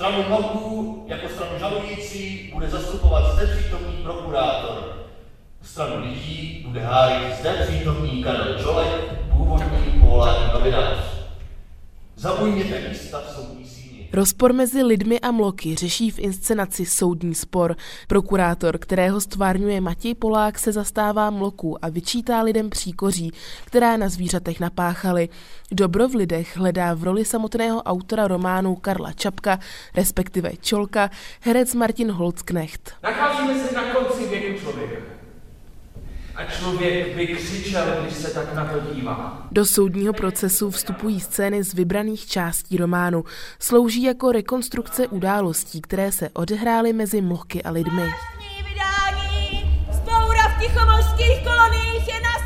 Stranu Mloků jako stranu žalující bude zastupovat zde přítomný prokurátor. Stranu lidí bude hájit zde přítomný Karel Čolek, původní polární novinář. Zaujměte místa v soudní. Rozpor mezi lidmi a mloky řeší v inscenaci soudní spor. Prokurátor, kterého stvárňuje Matěj Polák, se zastává mloků a vyčítá lidem příkoří, která na zvířatech napáchali. Dobro v lidech hledá v roli samotného autora románu Karla Čapka, respektive Čolka, herec Martin Holcknecht. Nacházíme se na konci věku člověka. A člověk by křičel, když se tak na to dívá. Do soudního procesu vstupují scény z vybraných částí románu. Slouží jako rekonstrukce událostí, které se odehrály mezi mlky a lidmi. vydání! Spoura v tichomorských koloniích je na!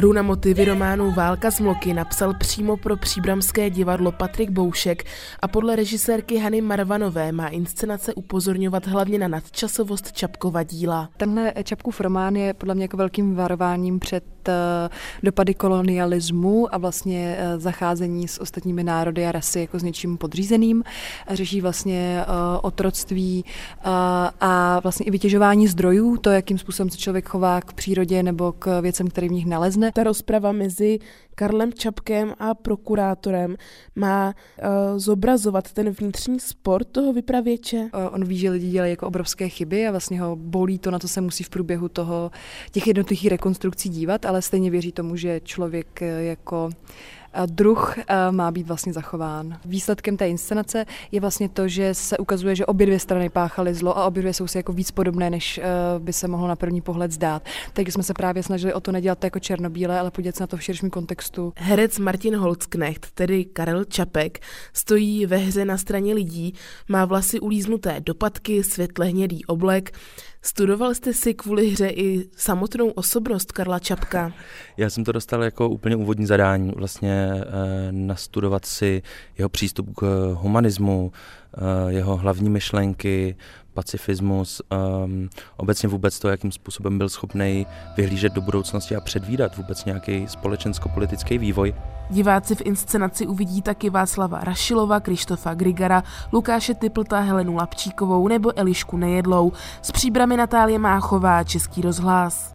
Hru na motivy románu Válka z mloky napsal přímo pro příbramské divadlo Patrik Boušek a podle režisérky Hany Marvanové má inscenace upozorňovat hlavně na nadčasovost Čapkova díla. Tenhle Čapkův román je podle mě jako velkým varováním před eh, dopady kolonialismu a vlastně eh, zacházení s ostatními národy a rasy jako s něčím podřízeným. Řeší vlastně eh, otroctví a vlastně i vytěžování zdrojů, to, jakým způsobem se člověk chová k přírodě nebo k věcem, které v nich nalezne. Ta rozprava mezi Karlem Čapkem a prokurátorem má uh, zobrazovat ten vnitřní sport toho vypravěče. Eh, On ví, že lidi dělají jako obrovské chyby a vlastně ho bolí to, na co se musí v průběhu toho těch jednotlivých rekonstrukcí dívat, ale stejně věří tomu, že člověk eh, jako druh eh, má být vlastně zachován. Výsledkem té inscenace je vlastně to, že se ukazuje, že obě dvě strany páchaly zlo a obě dvě jsou si jako víc podobné, než eh, by se mohlo na první pohled zdát. Takže jsme se právě snažili o to nedělat to jako černobílé, ale podívat se na to v širším kontextu. Herec Martin Holcknecht, tedy Karel Čapek, stojí ve hře na straně lidí, má vlasy ulíznuté dopadky, světle hnědý oblek. Studoval jste si kvůli hře i samotnou osobnost Karla Čapka? Já jsem to dostal jako úplně úvodní zadání, vlastně eh, nastudovat si jeho přístup k humanismu, jeho hlavní myšlenky, pacifismus, um, obecně vůbec to, jakým způsobem byl schopný vyhlížet do budoucnosti a předvídat vůbec nějaký společensko-politický vývoj. Diváci v inscenaci uvidí taky Václava Rašilova, Krištofa Grigara, Lukáše Typlta, Helenu Lapčíkovou nebo Elišku Nejedlou. S příbrami Natálie Máchová, Český rozhlas.